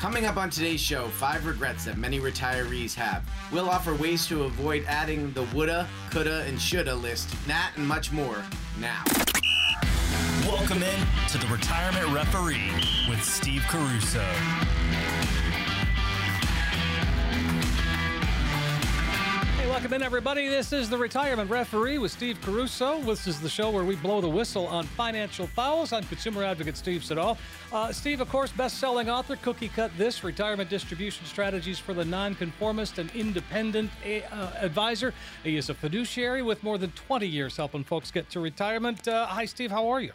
Coming up on today's show, five regrets that many retirees have. We'll offer ways to avoid adding the woulda, coulda, and shoulda list, that and much more now. Welcome in to the Retirement Referee with Steve Caruso. Welcome in, everybody. This is the Retirement Referee with Steve Caruso. This is the show where we blow the whistle on financial fouls. I'm consumer advocate Steve Siddall. Uh, Steve, of course, best-selling author, Cookie Cut This, Retirement Distribution Strategies for the Nonconformist and Independent uh, Advisor. He is a fiduciary with more than 20 years helping folks get to retirement. Uh, hi, Steve. How are you?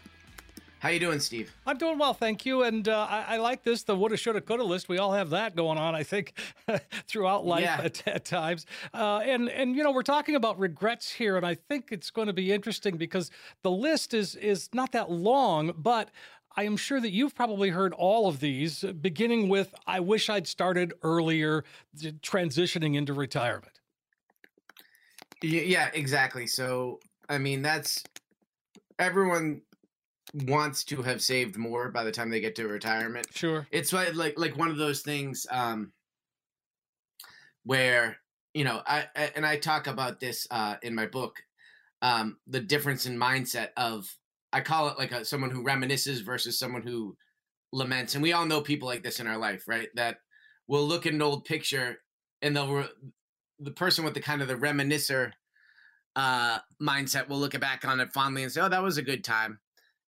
How you doing, Steve? I'm doing well, thank you. And uh, I, I, like this, the woulda, shoulda, coulda list. We all have that going on, I think, throughout life yeah. at, at, times. Uh, and and you know, we're talking about regrets here, and I think it's going to be interesting because the list is is not that long, but I am sure that you've probably heard all of these, beginning with "I wish I'd started earlier," transitioning into retirement. Yeah, exactly. So, I mean, that's everyone wants to have saved more by the time they get to retirement. Sure. It's like like like one of those things um where you know I, I and I talk about this uh in my book um the difference in mindset of I call it like a someone who reminisces versus someone who laments and we all know people like this in our life, right? That will look at an old picture and they'll re- the person with the kind of the reminiscer uh mindset will look back on it fondly and say, "Oh, that was a good time."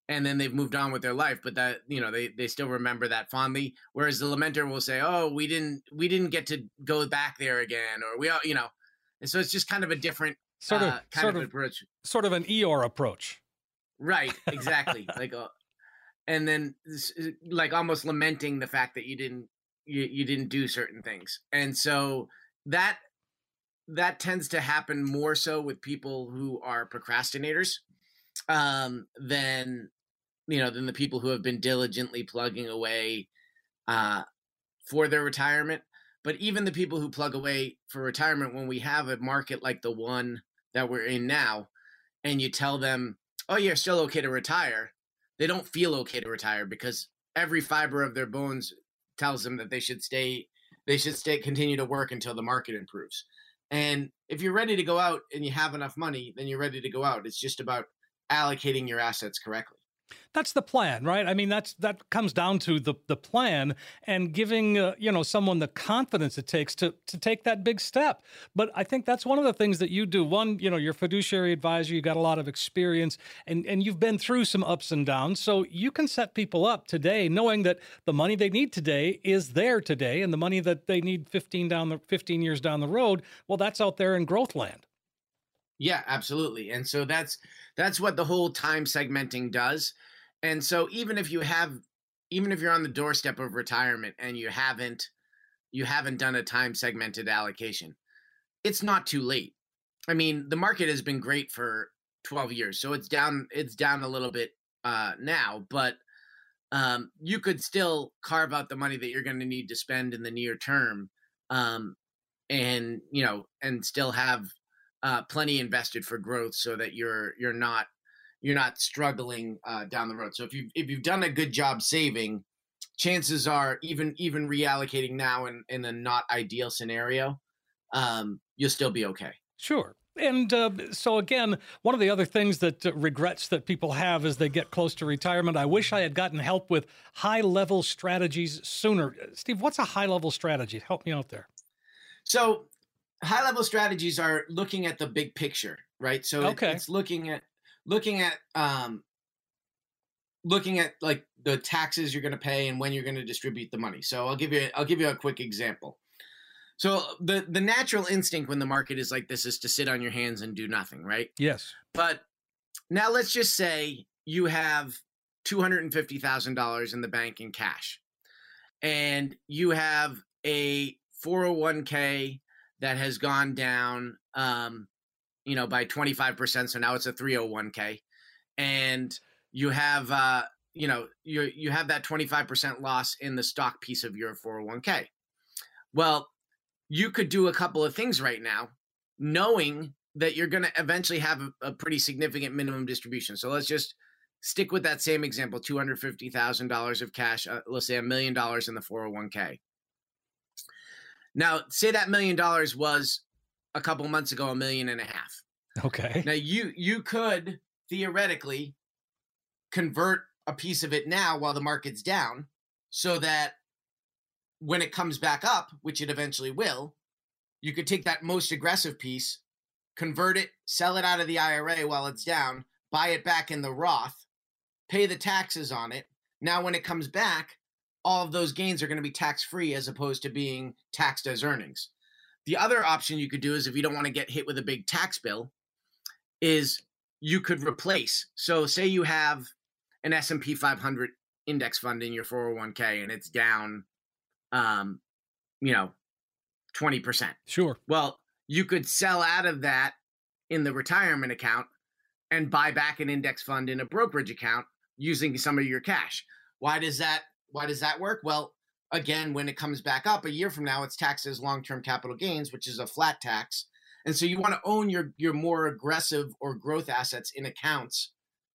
And then they've moved on with their life but that you know they they still remember that fondly. Whereas the lamenter will say oh we didn't we didn't get to go back there again or we all you know. And so it's just kind of a different sort of uh, kind sort of, of, approach. sort of an Eeyore approach. Right exactly like uh, and then like almost lamenting the fact that you didn't you, you didn't do certain things. And so that that tends to happen more so with people who are procrastinators um, than you know, than the people who have been diligently plugging away uh, for their retirement. But even the people who plug away for retirement, when we have a market like the one that we're in now, and you tell them, "Oh, you're still okay to retire," they don't feel okay to retire because every fiber of their bones tells them that they should stay, they should stay, continue to work until the market improves. And if you're ready to go out and you have enough money, then you're ready to go out. It's just about allocating your assets correctly. That's the plan, right? I mean, that's that comes down to the the plan and giving uh, you know someone the confidence it takes to to take that big step. But I think that's one of the things that you do. One, you know, you're fiduciary advisor, you got a lot of experience, and and you've been through some ups and downs, so you can set people up today, knowing that the money they need today is there today, and the money that they need 15 down the 15 years down the road, well, that's out there in growth land. Yeah, absolutely. And so that's that's what the whole time segmenting does. And so even if you have even if you're on the doorstep of retirement and you haven't you haven't done a time segmented allocation, it's not too late. I mean, the market has been great for 12 years. So it's down it's down a little bit uh now, but um you could still carve out the money that you're going to need to spend in the near term um and you know and still have uh, plenty invested for growth so that you're you're not you're not struggling uh, down the road. So if you if you've done a good job saving, chances are even even reallocating now in in a not ideal scenario, um, you'll still be okay. Sure. And uh, so again, one of the other things that uh, regrets that people have as they get close to retirement. I wish I had gotten help with high level strategies sooner. Steve, what's a high level strategy? Help me out there. So high level strategies are looking at the big picture, right? So okay. it's looking at looking at um looking at like the taxes you're going to pay and when you're going to distribute the money. So I'll give you I'll give you a quick example. So the the natural instinct when the market is like this is to sit on your hands and do nothing, right? Yes. But now let's just say you have $250,000 in the bank in cash. And you have a 401k that has gone down, um, you know, by 25%. So now it's a 301k. And you have, uh, you know, you, you have that 25% loss in the stock piece of your 401k. Well, you could do a couple of things right now, knowing that you're going to eventually have a, a pretty significant minimum distribution. So let's just stick with that same example $250,000 of cash, uh, let's say a million dollars in the 401k. Now, say that million dollars was a couple months ago a million and a half. Okay. Now you you could theoretically convert a piece of it now while the market's down so that when it comes back up, which it eventually will, you could take that most aggressive piece, convert it, sell it out of the IRA while it's down, buy it back in the Roth, pay the taxes on it. Now, when it comes back, all of those gains are going to be tax free as opposed to being taxed as earnings. The other option you could do is if you don't want to get hit with a big tax bill, is you could replace. So, say you have an S&P 500 index fund in your 401k and it's down um you know 20%. Sure. Well, you could sell out of that in the retirement account and buy back an index fund in a brokerage account using some of your cash. Why does that why does that work? Well, again, when it comes back up a year from now, it's taxed as long-term capital gains, which is a flat tax. And so you want to own your your more aggressive or growth assets in accounts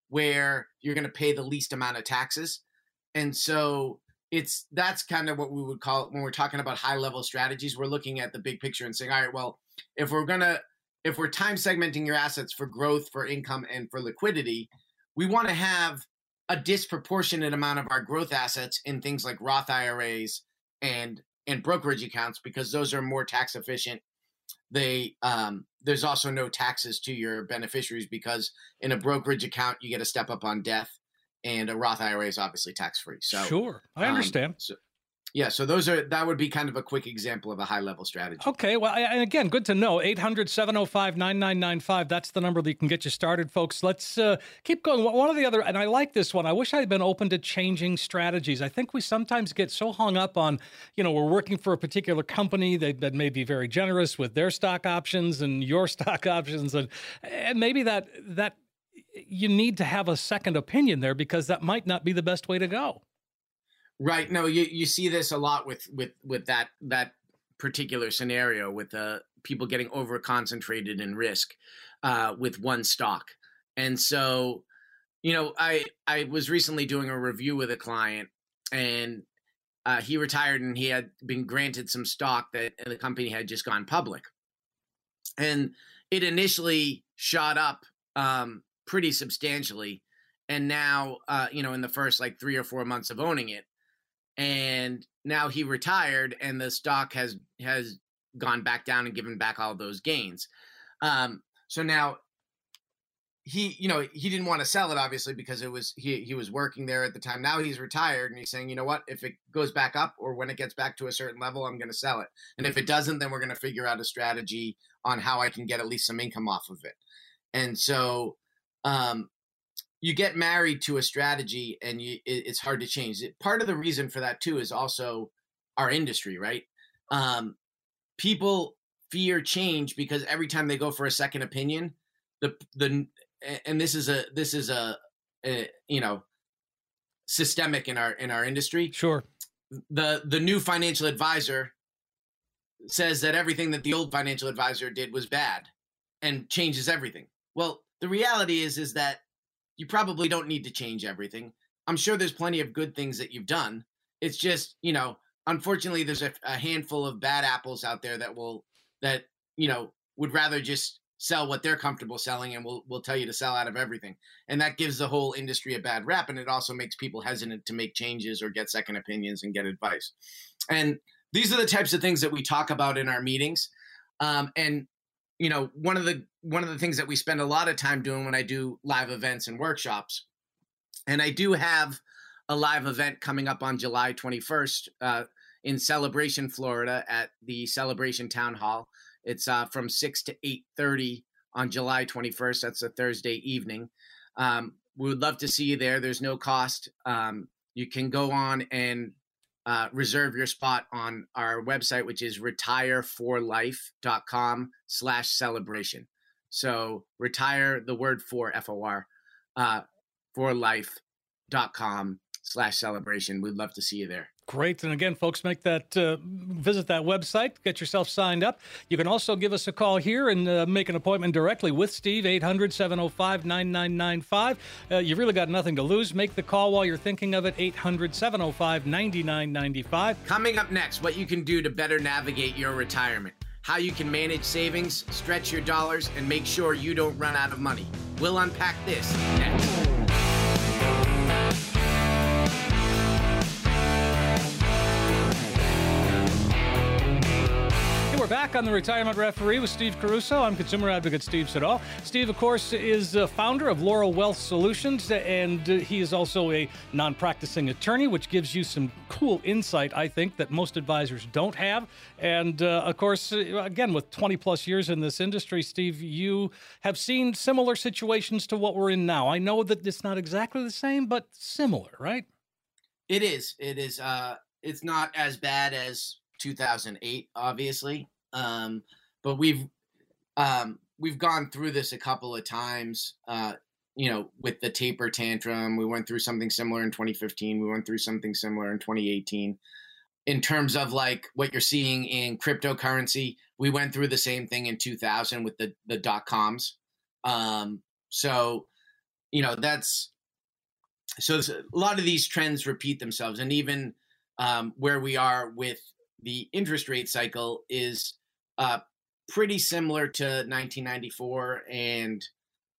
where you're going to pay the least amount of taxes. And so it's that's kind of what we would call it when we're talking about high level strategies. We're looking at the big picture and saying, all right, well, if we're gonna if we're time segmenting your assets for growth, for income, and for liquidity, we want to have a disproportionate amount of our growth assets in things like Roth IRAs and and brokerage accounts because those are more tax efficient. They um, there's also no taxes to your beneficiaries because in a brokerage account you get a step up on death and a Roth IRA is obviously tax free. So sure, I um, understand. so, yeah, so those are that would be kind of a quick example of a high level strategy. Okay, well, and again, good to know. 800 705 9995. That's the number that can get you started, folks. Let's uh, keep going. One of the other, and I like this one. I wish I had been open to changing strategies. I think we sometimes get so hung up on, you know, we're working for a particular company that may be very generous with their stock options and your stock options. And, and maybe that, that, you need to have a second opinion there because that might not be the best way to go. Right. No, you, you see this a lot with with with that that particular scenario with uh, people getting over concentrated in risk uh, with one stock, and so you know I I was recently doing a review with a client and. Uh, he retired and he had been granted some stock that the company had just gone public. And it initially shot up um, pretty substantially. And now, uh, you know, in the first like three or four months of owning it, and now he retired, and the stock has has gone back down and given back all those gains. Um, so now he, you know, he didn't want to sell it obviously because it was he he was working there at the time. Now he's retired, and he's saying, you know what, if it goes back up or when it gets back to a certain level, I'm going to sell it. And if it doesn't, then we're going to figure out a strategy on how I can get at least some income off of it. And so um, you get married to a strategy and you, it, it's hard to change it. Part of the reason for that too is also our industry, right? Um, people fear change because every time they go for a second opinion, the the and this is a this is a, a you know systemic in our in our industry. Sure. The the new financial advisor says that everything that the old financial advisor did was bad and changes everything. Well, the reality is is that you probably don't need to change everything. I'm sure there's plenty of good things that you've done. It's just, you know, unfortunately there's a, a handful of bad apples out there that will that, you know, would rather just sell what they're comfortable selling and will will tell you to sell out of everything. And that gives the whole industry a bad rap and it also makes people hesitant to make changes or get second opinions and get advice. And these are the types of things that we talk about in our meetings. Um, and you know one of the one of the things that we spend a lot of time doing when i do live events and workshops and i do have a live event coming up on july 21st uh, in celebration florida at the celebration town hall. It's uh, from 6 to 8.30 on july 21st that's a thursday evening. Um, we would love to see you there there's no cost. Um, you can go on and uh, reserve your spot on our website, which is retireforlife.com slash celebration. So retire the word for F-O-R, uh, for life.com slash celebration. We'd love to see you there. Great. And again, folks, make that uh, visit that website, get yourself signed up. You can also give us a call here and uh, make an appointment directly with Steve, 800 705 9995. Uh, You've really got nothing to lose. Make the call while you're thinking of it, 800 705 9995. Coming up next, what you can do to better navigate your retirement, how you can manage savings, stretch your dollars, and make sure you don't run out of money. We'll unpack this next. We're back on the Retirement Referee with Steve Caruso. I'm consumer advocate Steve Siddall. Steve, of course, is founder of Laurel Wealth Solutions, and uh, he is also a non practicing attorney, which gives you some cool insight, I think, that most advisors don't have. And uh, of course, uh, again, with 20 plus years in this industry, Steve, you have seen similar situations to what we're in now. I know that it's not exactly the same, but similar, right? It is. It is. Uh, it's not as bad as 2008, obviously. Um, but we've um, we've gone through this a couple of times. Uh, you know, with the taper tantrum, we went through something similar in 2015. We went through something similar in 2018. In terms of like what you're seeing in cryptocurrency, we went through the same thing in 2000 with the the dot coms. Um, so, you know, that's so a lot of these trends repeat themselves, and even um, where we are with the interest rate cycle is uh, pretty similar to 1994 and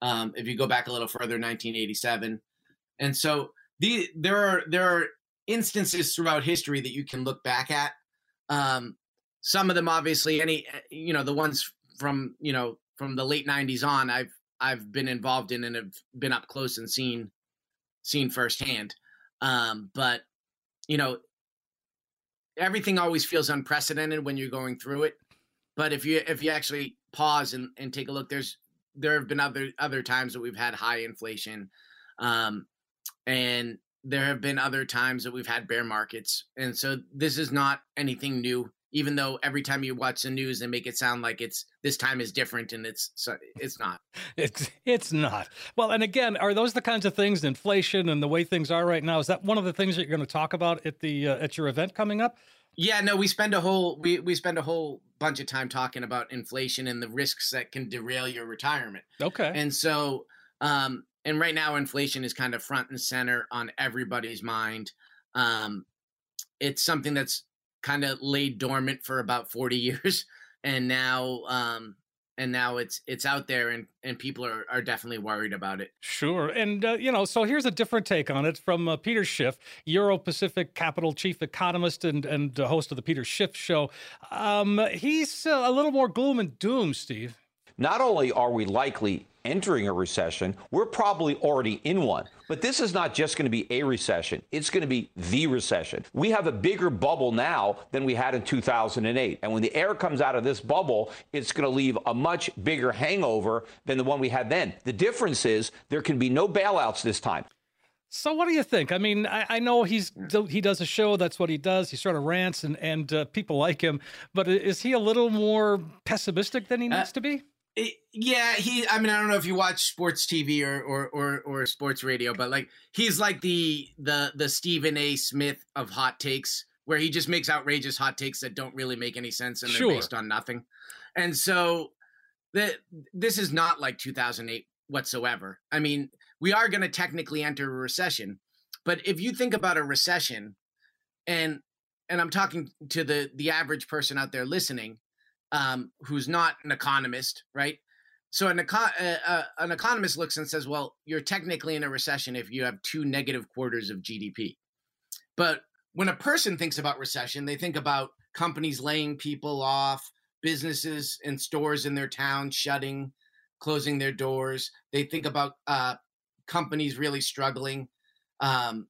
um, if you go back a little further 1987 and so the there are there are instances throughout history that you can look back at. Um, some of them obviously any you know the ones from you know from the late 90s on i've i've been involved in and have been up close and seen seen firsthand. Um, but you know everything always feels unprecedented when you're going through it but if you if you actually pause and, and take a look, there's there have been other other times that we've had high inflation, um, and there have been other times that we've had bear markets, and so this is not anything new. Even though every time you watch the news, they make it sound like it's this time is different, and it's it's not. It's it's not. Well, and again, are those the kinds of things, inflation and the way things are right now? Is that one of the things that you're going to talk about at the uh, at your event coming up? Yeah, no, we spend a whole we we spend a whole bunch of time talking about inflation and the risks that can derail your retirement. Okay. And so um and right now inflation is kind of front and center on everybody's mind. Um it's something that's kind of laid dormant for about 40 years and now um and now it's it's out there and and people are, are definitely worried about it. Sure and uh, you know so here's a different take on it from uh, peter schiff euro pacific capital chief economist and and uh, host of the peter schiff show. Um, he's uh, a little more gloom and doom steve. Not only are we likely entering a recession, we're probably already in one. But this is not just going to be a recession, it's going to be the recession. We have a bigger bubble now than we had in 2008. And when the air comes out of this bubble, it's going to leave a much bigger hangover than the one we had then. The difference is there can be no bailouts this time. So what do you think? I mean, I, I, know he's he does a show. That's what he does. He sort of rants, and and uh, people like him. But is he a little more pessimistic than he uh, needs uh, to be? Yeah, he. I mean, I don't know if you watch sports TV or, or or or sports radio, but like he's like the the the Stephen A. Smith of hot takes, where he just makes outrageous hot takes that don't really make any sense and they're sure. based on nothing. And so that this is not like 2008 whatsoever. I mean, we are going to technically enter a recession, but if you think about a recession, and and I'm talking to the the average person out there listening um, who's not an economist, right? So an, econ- uh, uh, an economist looks and says, well, you're technically in a recession if you have two negative quarters of GDP. But when a person thinks about recession, they think about companies laying people off, businesses and stores in their town shutting, closing their doors. They think about uh, companies really struggling, um,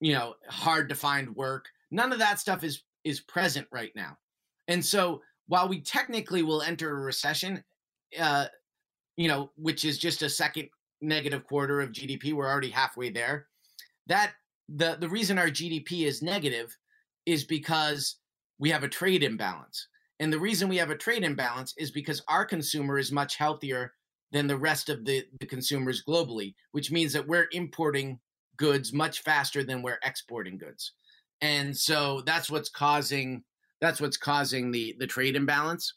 you know, hard to find work. None of that stuff is is present right now. And so while we technically will enter a recession, uh, you know, which is just a second negative quarter of GDP, we're already halfway there. That the the reason our GDP is negative is because we have a trade imbalance. And the reason we have a trade imbalance is because our consumer is much healthier than the rest of the, the consumers globally, which means that we're importing goods much faster than we're exporting goods. and so that's what's causing that's what's causing the the trade imbalance.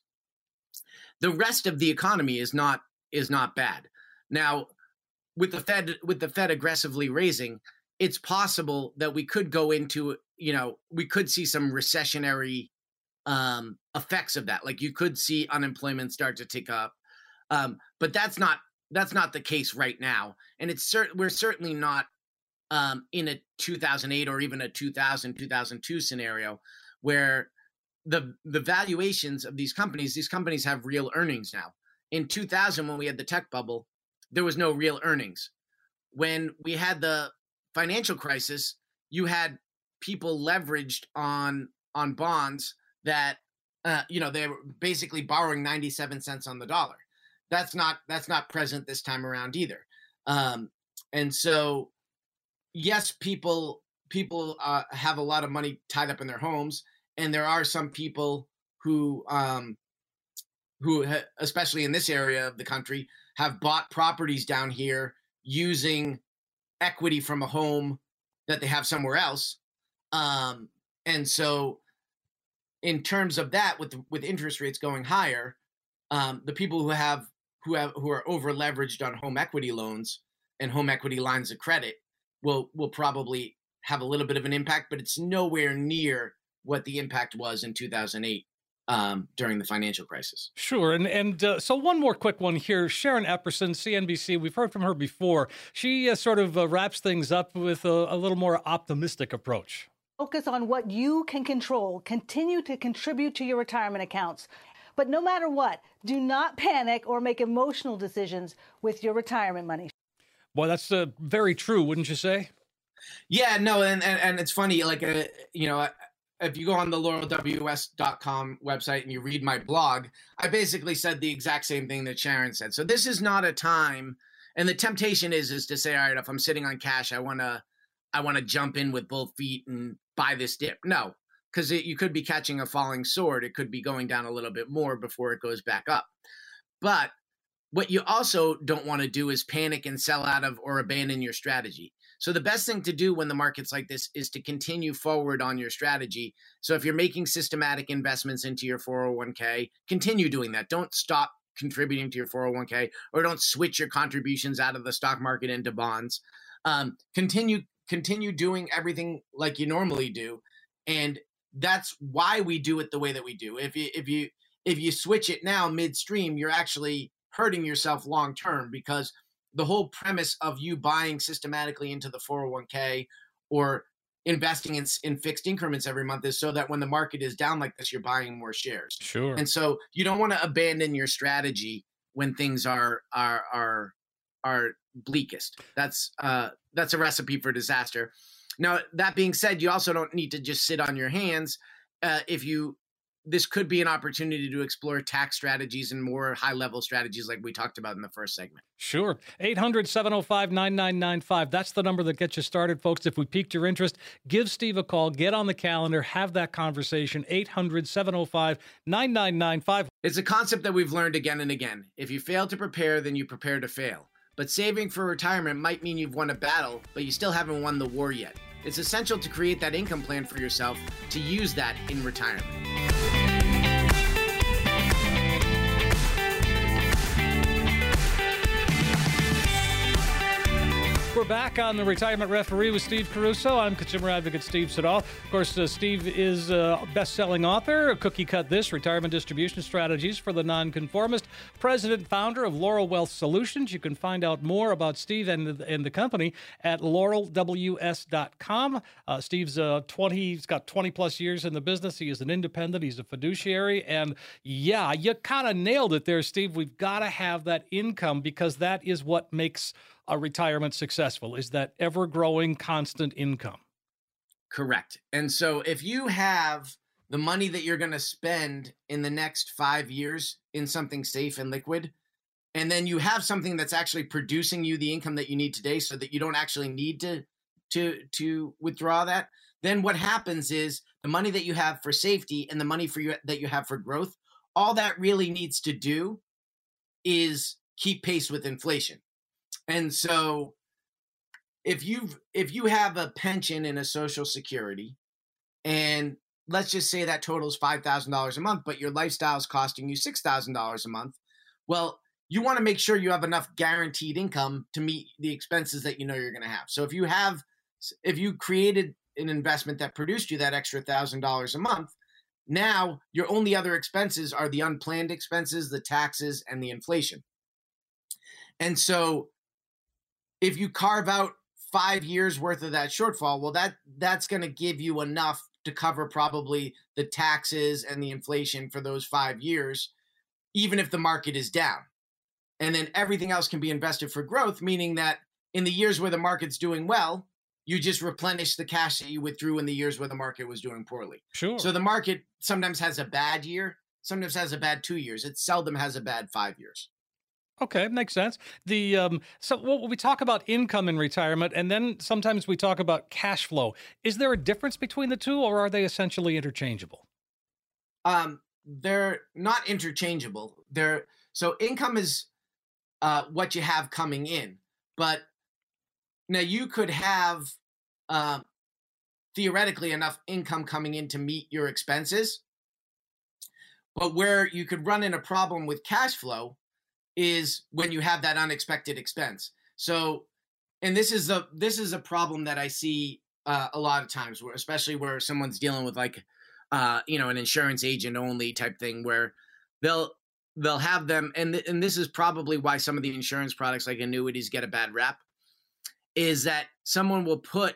The rest of the economy is not is not bad. Now, with the Fed with the Fed aggressively raising, it's possible that we could go into you know we could see some recessionary um effects of that like you could see unemployment start to tick up um but that's not that's not the case right now and it's certain we're certainly not um in a 2008 or even a 2000 2002 scenario where the the valuations of these companies these companies have real earnings now. In 2000 when we had the tech bubble there was no real earnings. When we had the financial crisis you had people leveraged on on bonds that uh, you know they were basically borrowing 97 cents on the dollar. That's not that's not present this time around either. Um, and so yes people people uh, have a lot of money tied up in their homes and there are some people who um, who especially in this area of the country have bought properties down here using equity from a home that they have somewhere else um, and so in terms of that with with interest rates going higher um, the people who have who have who are over leveraged on home equity loans and home equity lines of credit will will probably have a little bit of an impact but it's nowhere near what the impact was in 2008 um, during the financial crisis. Sure, and and uh, so one more quick one here. Sharon Epperson, CNBC. We've heard from her before. She uh, sort of uh, wraps things up with a, a little more optimistic approach. Focus on what you can control. Continue to contribute to your retirement accounts. But no matter what, do not panic or make emotional decisions with your retirement money. Boy, that's uh, very true, wouldn't you say? Yeah, no, and and, and it's funny, like uh, you know, if you go on the laurelws.com website and you read my blog, I basically said the exact same thing that Sharon said. So this is not a time, and the temptation is is to say, all right, if I'm sitting on cash, I want to, I want to jump in with both feet and buy this dip. No, because you could be catching a falling sword. It could be going down a little bit more before it goes back up. But what you also don't want to do is panic and sell out of or abandon your strategy. So the best thing to do when the market's like this is to continue forward on your strategy. So if you're making systematic investments into your 401k, continue doing that. Don't stop contributing to your 401k or don't switch your contributions out of the stock market into bonds. Um, continue continue doing everything like you normally do, and that's why we do it the way that we do. If you if you if you switch it now midstream, you're actually hurting yourself long term because the whole premise of you buying systematically into the 401k or investing in, in fixed increments every month is so that when the market is down like this, you're buying more shares. Sure. And so you don't want to abandon your strategy when things are are are are bleakest. That's uh that's a recipe for disaster. Now that being said, you also don't need to just sit on your hands. Uh, if you this could be an opportunity to explore tax strategies and more high level strategies like we talked about in the first segment. Sure. 800 705 9995. That's the number that gets you started, folks. If we piqued your interest, give Steve a call, get on the calendar, have that conversation. 800 705 9995. It's a concept that we've learned again and again. If you fail to prepare, then you prepare to fail. But saving for retirement might mean you've won a battle, but you still haven't won the war yet. It's essential to create that income plan for yourself to use that in retirement. We're back on the Retirement Referee with Steve Caruso. I'm consumer advocate Steve Siddall. Of course, uh, Steve is a best-selling author, Cookie Cut This, Retirement Distribution Strategies for the Nonconformist, president founder of Laurel Wealth Solutions. You can find out more about Steve and the, and the company at laurelws.com. Uh, Steve's uh, 20, he's got 20 plus years in the business. He is an independent, he's a fiduciary. And yeah, you kind of nailed it there, Steve. We've got to have that income because that is what makes – a retirement successful is that ever growing constant income. Correct. And so if you have the money that you're going to spend in the next five years in something safe and liquid, and then you have something that's actually producing you the income that you need today so that you don't actually need to to to withdraw that then what happens is the money that you have for safety and the money for you that you have for growth all that really needs to do is keep pace with inflation and so if you've if you have a pension and a social security and let's just say that totals $5,000 a month, but your lifestyle is costing you $6,000 a month. Well, you want to make sure you have enough guaranteed income to meet the expenses that you know you're going to have. So if you have, if you created an investment that produced you that extra $1,000 a month, now your only other expenses are the unplanned expenses, the taxes, and the inflation. And so if you carve out five years worth of that shortfall, well, that that's going to give you enough to cover probably the taxes and the inflation for those five years, even if the market is down. And then everything else can be invested for growth, meaning that in the years where the market's doing well, you just replenish the cash that you withdrew in the years where the market was doing poorly. Sure. So the market sometimes has a bad year, sometimes has a bad two years. It seldom has a bad five years. Okay, makes sense. The um, so well, we talk about income in retirement, and then sometimes we talk about cash flow. Is there a difference between the two, or are they essentially interchangeable? Um, they're not interchangeable. They're so income is uh, what you have coming in, but now you could have uh, theoretically enough income coming in to meet your expenses, but where you could run in a problem with cash flow is when you have that unexpected expense. So, and this is a this is a problem that I see uh, a lot of times, where especially where someone's dealing with like, uh, you know, an insurance agent only type thing, where they'll they'll have them, and th- and this is probably why some of the insurance products like annuities get a bad rap, is that someone will put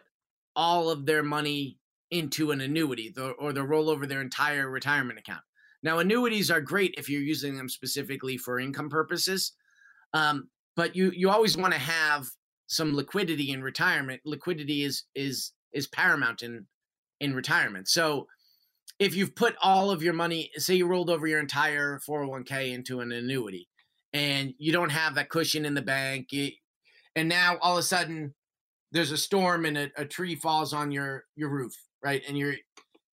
all of their money into an annuity, or they'll roll over their entire retirement account. Now, annuities are great if you're using them specifically for income purposes, um, but you you always want to have some liquidity in retirement. Liquidity is is is paramount in in retirement. So, if you've put all of your money, say you rolled over your entire 401k into an annuity, and you don't have that cushion in the bank, and now all of a sudden there's a storm and a, a tree falls on your your roof, right? And you're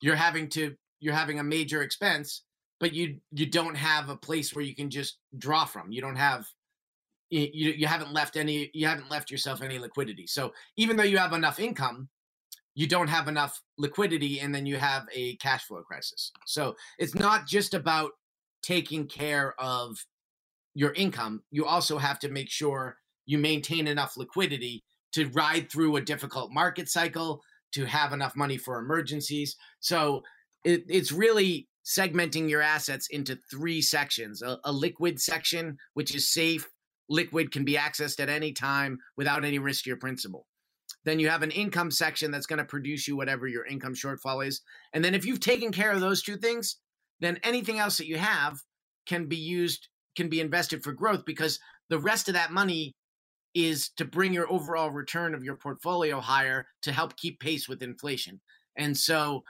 you're having to you're having a major expense but you you don't have a place where you can just draw from. You don't have you you haven't left any you haven't left yourself any liquidity. So even though you have enough income, you don't have enough liquidity and then you have a cash flow crisis. So it's not just about taking care of your income, you also have to make sure you maintain enough liquidity to ride through a difficult market cycle, to have enough money for emergencies. So it, it's really segmenting your assets into three sections a, a, liquid section, which is safe, liquid can be accessed at any time without any risk to your principal. Then you have an income section that's going to produce you whatever your income shortfall is. And then if you've taken care of those two things, then anything else that you have can be used, can be invested for growth because the rest of that money is to bring your overall return of your portfolio higher to help keep pace with inflation. And so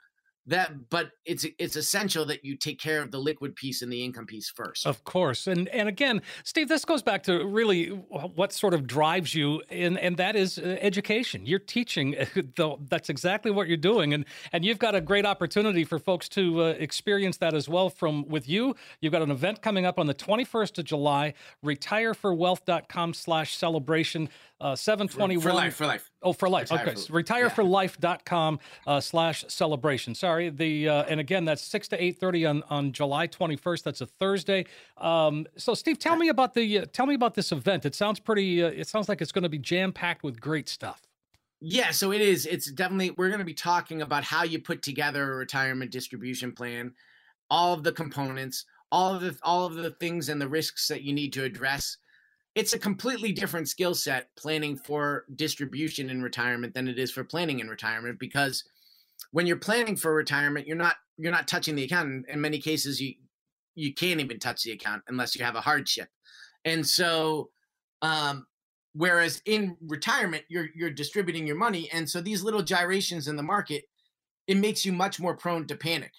that but it's it's essential that you take care of the liquid piece and the income piece first. Of course. And and again steve this goes back to really what sort of drives you and and that is uh, education. You're teaching that's exactly what you're doing. And and you've got a great opportunity for folks to uh, experience that as well from with you. You've got an event coming up on the 21st of july. Retireforwealth.com slash celebration uh, 721 for life for life. Oh for life. Retire okay for, retireforlife.com uh, slash celebration. Sorry the uh, and again that's 6 to 8.30 on, on july 21st that's a thursday. Um, so steve tell me about the uh, tell me about this event. It sounds pretty uh, it sounds like it's going to be jam-packed with great stuff. Yeah so it is. It's definitely we're going to be talking about how you put together a retirement distribution plan all of the components all of the all of the things and the risks that you need to address it's a completely different skill set planning for distribution in retirement than it is for planning in retirement because when you're planning for retirement you're not you're not touching the account in many cases you you can't even touch the account unless you have a hardship. And so um whereas in retirement you're you're distributing your money and so these little gyrations in the market it makes you much more prone to panic.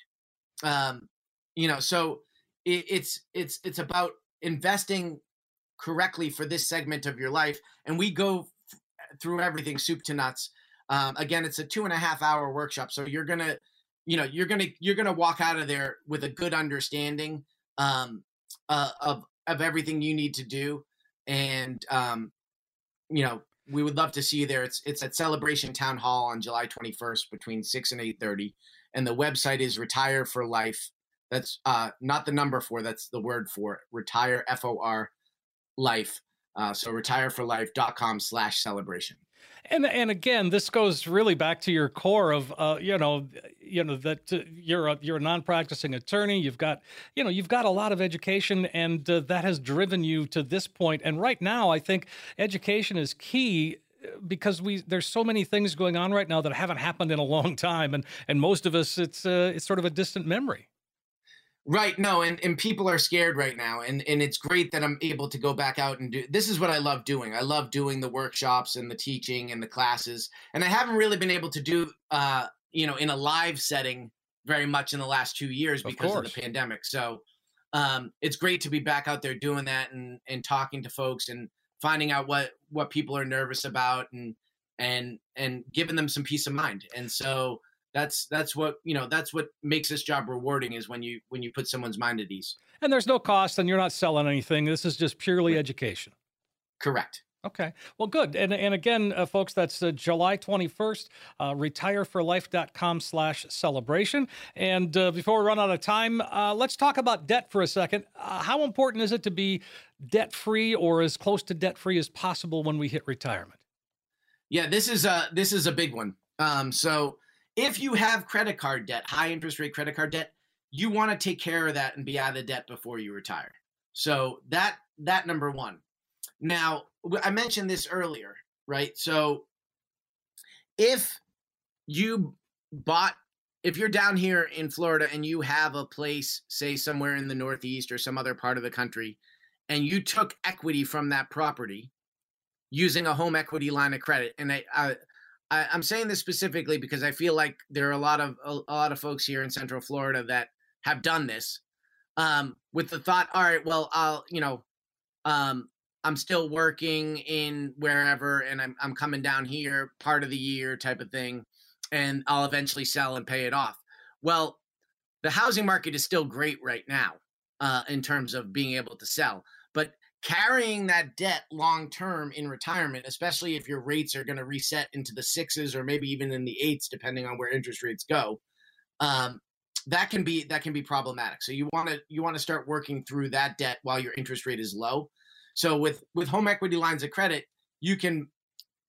Um you know so it, it's it's it's about investing correctly for this segment of your life. And we go f- through everything soup to nuts. Um, again, it's a two and a half hour workshop. So you're to, you know, you're to, you're to walk out of there with a good understanding um, uh, of, of everything you need to do. And, um, you know, we would love to see you there. It's, it's at Celebration Town Hall on July 21st between 6 and 8.30. and the website is Retire for Life. That's uh, not the number for. That's the word for it. Retire F O R Life. Uh, so retireforlife.com slash celebration. And and again, this goes really back to your core of uh, you know you know that uh, you're a you're a non-practicing attorney. You've got you know you've got a lot of education, and uh, that has driven you to this point. And right now, I think education is key uh, because we there's so many things going on right now that haven't happened in a long time, and and most of us it's uh, it's sort of a distant memory. Right. No, and, and people are scared right now. And, and it's great that I'm able to go back out and do this is what I love doing. I love doing the workshops and the teaching and the classes. And I haven't really been able to do uh, you know, in a live setting very much in the last two years because of, of the pandemic. So um, it's great to be back out there doing that and and talking to folks and finding out what what people are nervous about and and and giving them some peace of mind. And so that's that's what you know that's what makes this job rewarding is when you when you put someone's mind at ease and there's no cost and you're not selling anything this is just purely education correct Okay. Well, good. And, and again, uh, folks, that's uh, July 21st, uh, retireforlife.com slash celebration. And uh, before we run out of time, uh, let's talk about debt for a second. Uh, how important is it to be debt free or as close to debt free as possible when we hit retirement? Yeah, this is a, this is a big one. Um, so if you have credit card debt, high interest rate credit card debt, you want to take care of that and be out of debt before you retire. So that that number one. Now, I mentioned this earlier, right? So if you bought if you're down here in Florida and you have a place, say somewhere in the Northeast or some other part of the country, and you took equity from that property using a home equity line of credit, and I, I I, am saying this specifically because I feel like there are a lot of a, a, lot of folks here in Central Florida that have done this um, with the thought, all right, well, I'll you know, um, I'm still working in wherever, and I'm I'm coming down here part of the year type of thing, and I'll eventually sell and pay it off. Well, the housing market is still great right now uh, in terms of being able to sell, carrying that debt long term in retirement, especially if your rates are going to reset into the sixes or maybe even in the eights, depending on where interest rates go, um, that can be that can be problematic. So you want to you want to start working through that debt while your interest rate is low. So with with home equity lines of credit, you can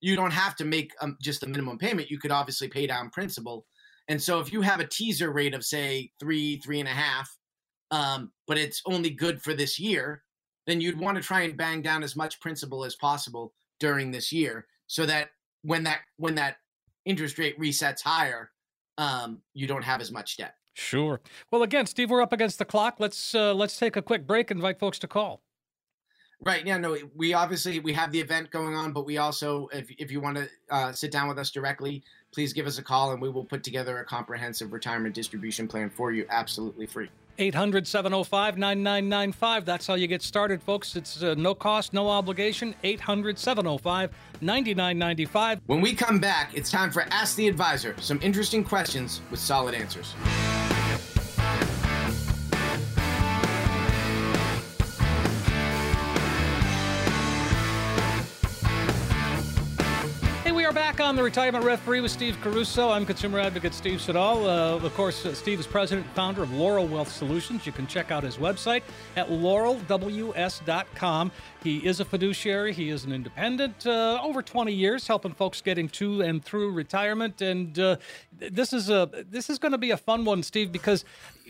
you don't have to make um, just a minimum payment. You could obviously pay down principal. And so if you have a teaser rate of say three three and a half, um, but it's only good for this year, then you'd want to try and bang down as much principal as possible during this year so that when that when that interest rate resets higher um, you don't have as much debt sure well again steve we're up against the clock let's uh, let's take a quick break invite folks to call Right. Yeah. No. We obviously we have the event going on, but we also, if if you want to uh, sit down with us directly, please give us a call, and we will put together a comprehensive retirement distribution plan for you, absolutely free. 800 705 9995. That's how you get started, folks. It's uh, no cost, no obligation. 800 705 9995. When we come back, it's time for Ask the Advisor some interesting questions with solid answers. Back on the Retirement Referee with Steve Caruso. I'm consumer advocate Steve Siddall. Uh, of course, uh, Steve is president and founder of Laurel Wealth Solutions. You can check out his website at laurelws.com. He is a fiduciary. He is an independent. Uh, over 20 years, helping folks getting to and through retirement. And uh, this is a this is going to be a fun one, Steve, because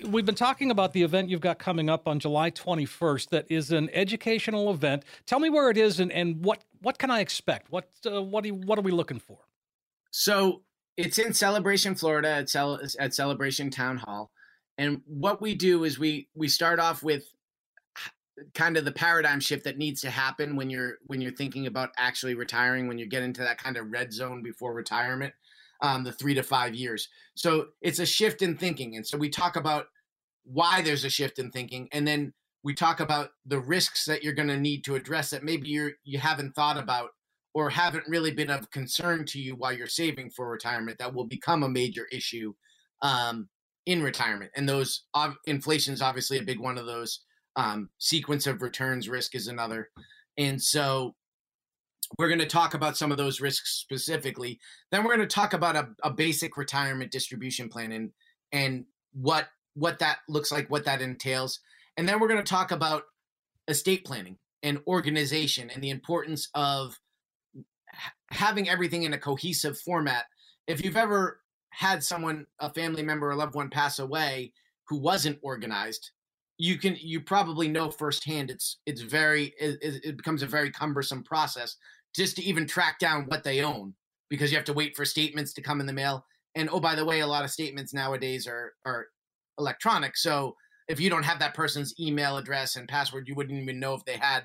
we've been talking about the event you've got coming up on July 21st. That is an educational event. Tell me where it is and, and what what can I expect? What uh, what, you, what are we looking for? So it's in Celebration, Florida, at, Cel- at Celebration Town Hall, and what we do is we we start off with kind of the paradigm shift that needs to happen when you're when you're thinking about actually retiring when you get into that kind of red zone before retirement um, the three to five years. So it's a shift in thinking and so we talk about why there's a shift in thinking and then we talk about the risks that you're going to need to address that maybe you're you haven't thought about or haven't really been of concern to you while you're saving for retirement that will become a major issue um, in retirement. And those inflation is obviously a big one of those um, sequence of returns risk is another. And so we're going to talk about some of those risks specifically then we're going to talk about a, a basic retirement distribution plan and and what what that looks like, what that entails. And then we're going to talk about estate planning and organization and the importance of having everything in a cohesive format. If you've ever had someone, a family member or loved one pass away who wasn't organized, you can you probably know firsthand it's it's very it, it becomes a very cumbersome process just to even track down what they own because you have to wait for statements to come in the mail. And oh by the way a lot of statements nowadays are are electronic so if you don't have that person's email address and password you wouldn't even know if they had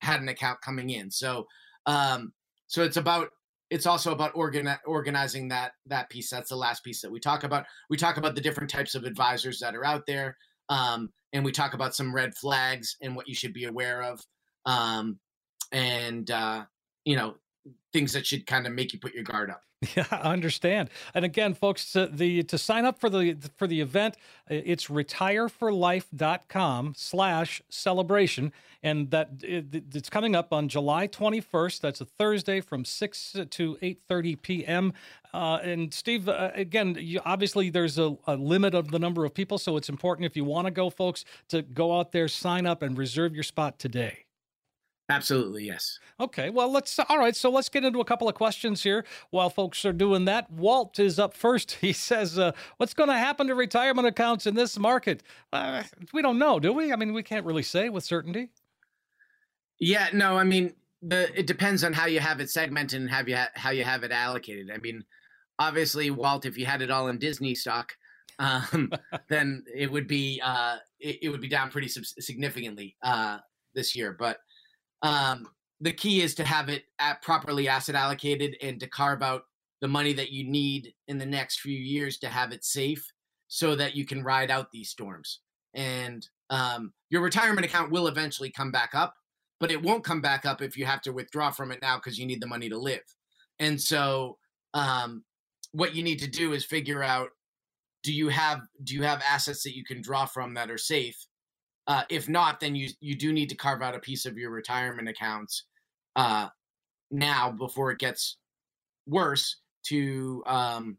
had an account coming in. So um so it's about it's also about organi- organizing that that piece. That's the last piece that we talk about. We talk about the different types of advisors that are out there um, and we talk about some red flags and what you should be aware of um, and uh, you know things that should kind of make you put your guard up Yeah, I understand. And again, folks, to the to sign up for the for the event, it's retireforlife.com slash celebration. And that it, it's coming up on July 21st. That's a Thursday from 6 to 8.30 p.m. Uh, and Steve, uh, again, you, obviously there's a, a limit of the number of people. So it's important if you want to go, folks, to go out there, sign up and reserve your spot today. Absolutely, yes. Okay, well, let's all right. So let's get into a couple of questions here while folks are doing that. Walt is up first. He says, uh, "What's going to happen to retirement accounts in this market? Uh, we don't know, do we? I mean, we can't really say with certainty." Yeah, no. I mean, the it depends on how you have it segmented and have you ha- how you have it allocated. I mean, obviously, Walt, if you had it all in Disney stock, um, then it would be uh, it, it, would be down pretty sub- significantly uh, this year, but um, the key is to have it at properly asset allocated and to carve out the money that you need in the next few years to have it safe so that you can ride out these storms. And um, your retirement account will eventually come back up, but it won't come back up if you have to withdraw from it now because you need the money to live. And so, um, what you need to do is figure out do you have do you have assets that you can draw from that are safe uh, if not, then you you do need to carve out a piece of your retirement accounts uh, now before it gets worse to um,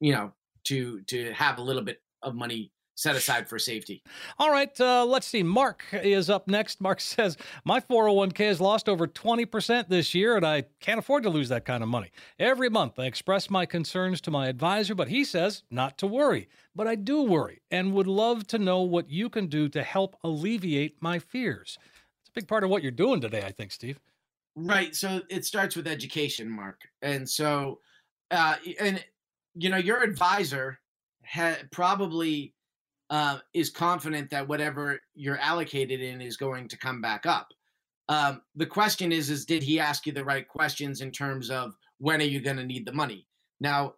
you know to to have a little bit of money set aside for safety. All right, uh, let's see. Mark is up next. Mark says, My 401k has lost over 20% this year, and I can't afford to lose that kind of money. Every month, I express my concerns to my advisor, but he says not to worry. But I do worry and would love to know what you can do to help alleviate my fears. It's a big part of what you're doing today, I think, Steve. Right. So it starts with education, Mark. And so, uh, and, you know, your advisor had probably uh, is confident that whatever you're allocated in is going to come back up. Um, the question is, is did he ask you the right questions in terms of when are you going to need the money? Now,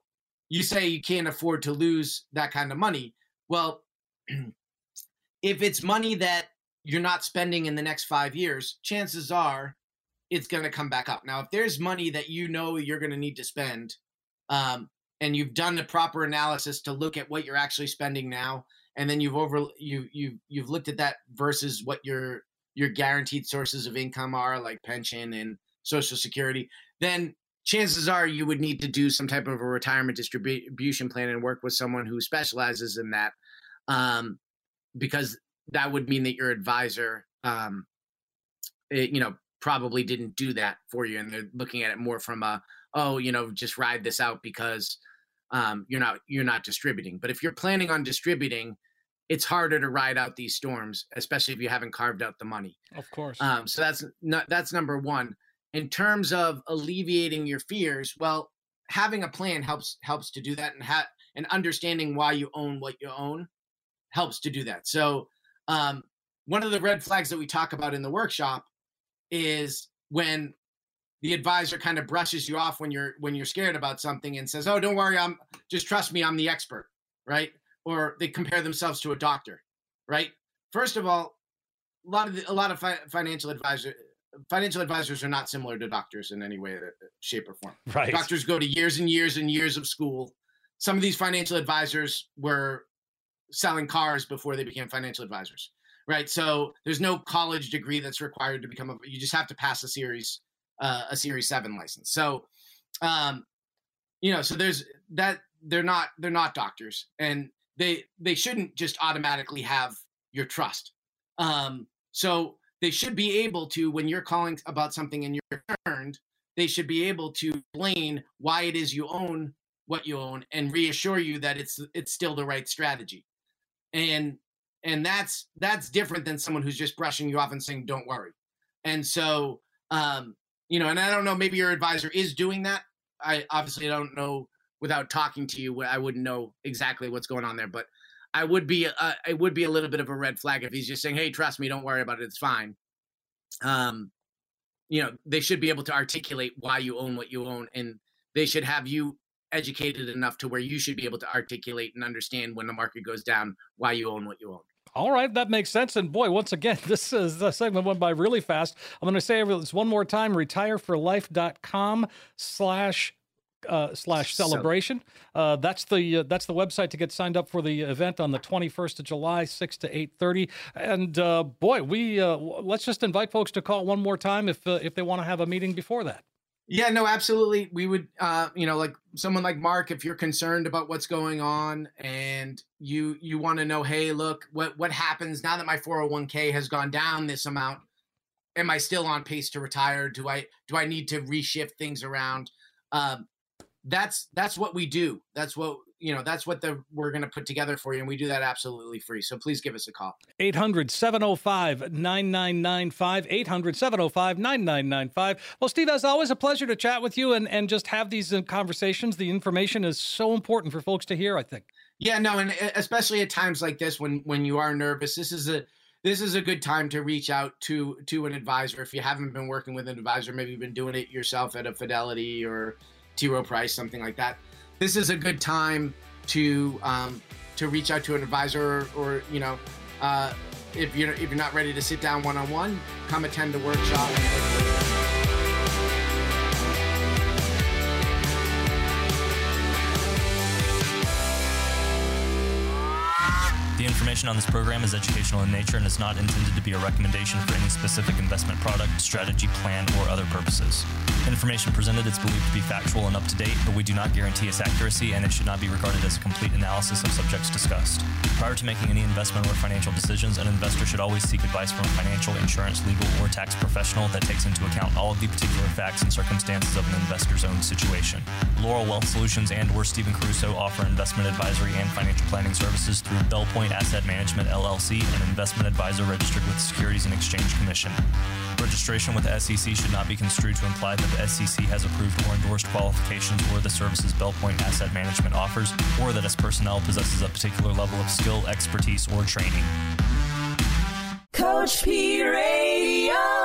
you say you can't afford to lose that kind of money. Well, if it's money that you're not spending in the next five years, chances are it's going to come back up. Now, if there's money that you know you're going to need to spend, um, and you've done the proper analysis to look at what you're actually spending now and then you've over you you you've looked at that versus what your your guaranteed sources of income are like pension and social security then chances are you would need to do some type of a retirement distribution plan and work with someone who specializes in that um, because that would mean that your advisor um, it, you know probably didn't do that for you and they're looking at it more from a oh you know just ride this out because um, you're not you're not distributing. But if you're planning on distributing it's harder to ride out these storms, especially if you haven't carved out the money. Of course. Um, so that's not, that's number one. In terms of alleviating your fears, well, having a plan helps helps to do that, and ha- and understanding why you own what you own helps to do that. So, um, one of the red flags that we talk about in the workshop is when the advisor kind of brushes you off when you're when you're scared about something and says, "Oh, don't worry, I'm just trust me, I'm the expert." Right? Or they compare themselves to a doctor, right? First of all, a lot of the, a lot of fi- financial advisors financial advisors are not similar to doctors in any way, uh, shape, or form. Right. Doctors go to years and years and years of school. Some of these financial advisors were selling cars before they became financial advisors, right? So there's no college degree that's required to become a. You just have to pass a series uh, a Series Seven license. So, um, you know, so there's that. They're not they're not doctors, and they they shouldn't just automatically have your trust. Um, so they should be able to, when you're calling about something and you're returned, they should be able to explain why it is you own what you own and reassure you that it's it's still the right strategy. And and that's that's different than someone who's just brushing you off and saying don't worry. And so um, you know, and I don't know, maybe your advisor is doing that. I obviously don't know without talking to you, I wouldn't know exactly what's going on there. But I would be, uh, it would be a little bit of a red flag if he's just saying, "Hey, trust me, don't worry about it, it's fine." Um, you know, they should be able to articulate why you own what you own, and they should have you educated enough to where you should be able to articulate and understand when the market goes down why you own what you own. All right, that makes sense. And boy, once again, this is the segment went by really fast. I'm going to say this one more time: retireforlife.com slash uh, slash celebration. Uh, that's the uh, that's the website to get signed up for the event on the 21st of July, six to eight thirty. And uh, boy, we uh, let's just invite folks to call one more time if uh, if they want to have a meeting before that. Yeah, no, absolutely. We would, you know, like someone like Mark, if you're concerned about what's going on and you you want to know, hey, look, what what happens now that my 401k has gone down this amount? Am I still on pace to retire? Do I do I need to reshift things around? Um, that's that's what we do. That's what you know, that's what the we're going to put together for you and we do that absolutely free. So please give us a call. 800-705-9995 800-705-9995. Well, Steve, as always a pleasure to chat with you and and just have these uh, conversations. The information is so important for folks to hear, I think. Yeah, no, and especially at times like this when when you are nervous, this is a this is a good time to reach out to to an advisor if you haven't been working with an advisor maybe you've been doing it yourself at a fidelity or T. Rowe Price, something like that. This is a good time to um, to reach out to an advisor, or, or you know, uh, if you're if you're not ready to sit down one on one, come attend the workshop. Information on this program is educational in nature and is not intended to be a recommendation for any specific investment product, strategy, plan, or other purposes. Information presented is believed to be factual and up to date, but we do not guarantee its accuracy and it should not be regarded as a complete analysis of subjects discussed. Prior to making any investment or financial decisions, an investor should always seek advice from a financial, insurance, legal, or tax professional that takes into account all of the particular facts and circumstances of an investor's own situation. Laurel Wealth Solutions and or Stephen Caruso offer investment advisory and financial planning services through Belpointe Asset Management LLC, an investment advisor registered with the Securities and Exchange Commission. Registration with SEC should not be construed to imply that the SEC has approved or endorsed qualifications or the services Belpointe Asset Management offers, or that its personnel possesses a particular level of skill, expertise, or training. Coach P Radio.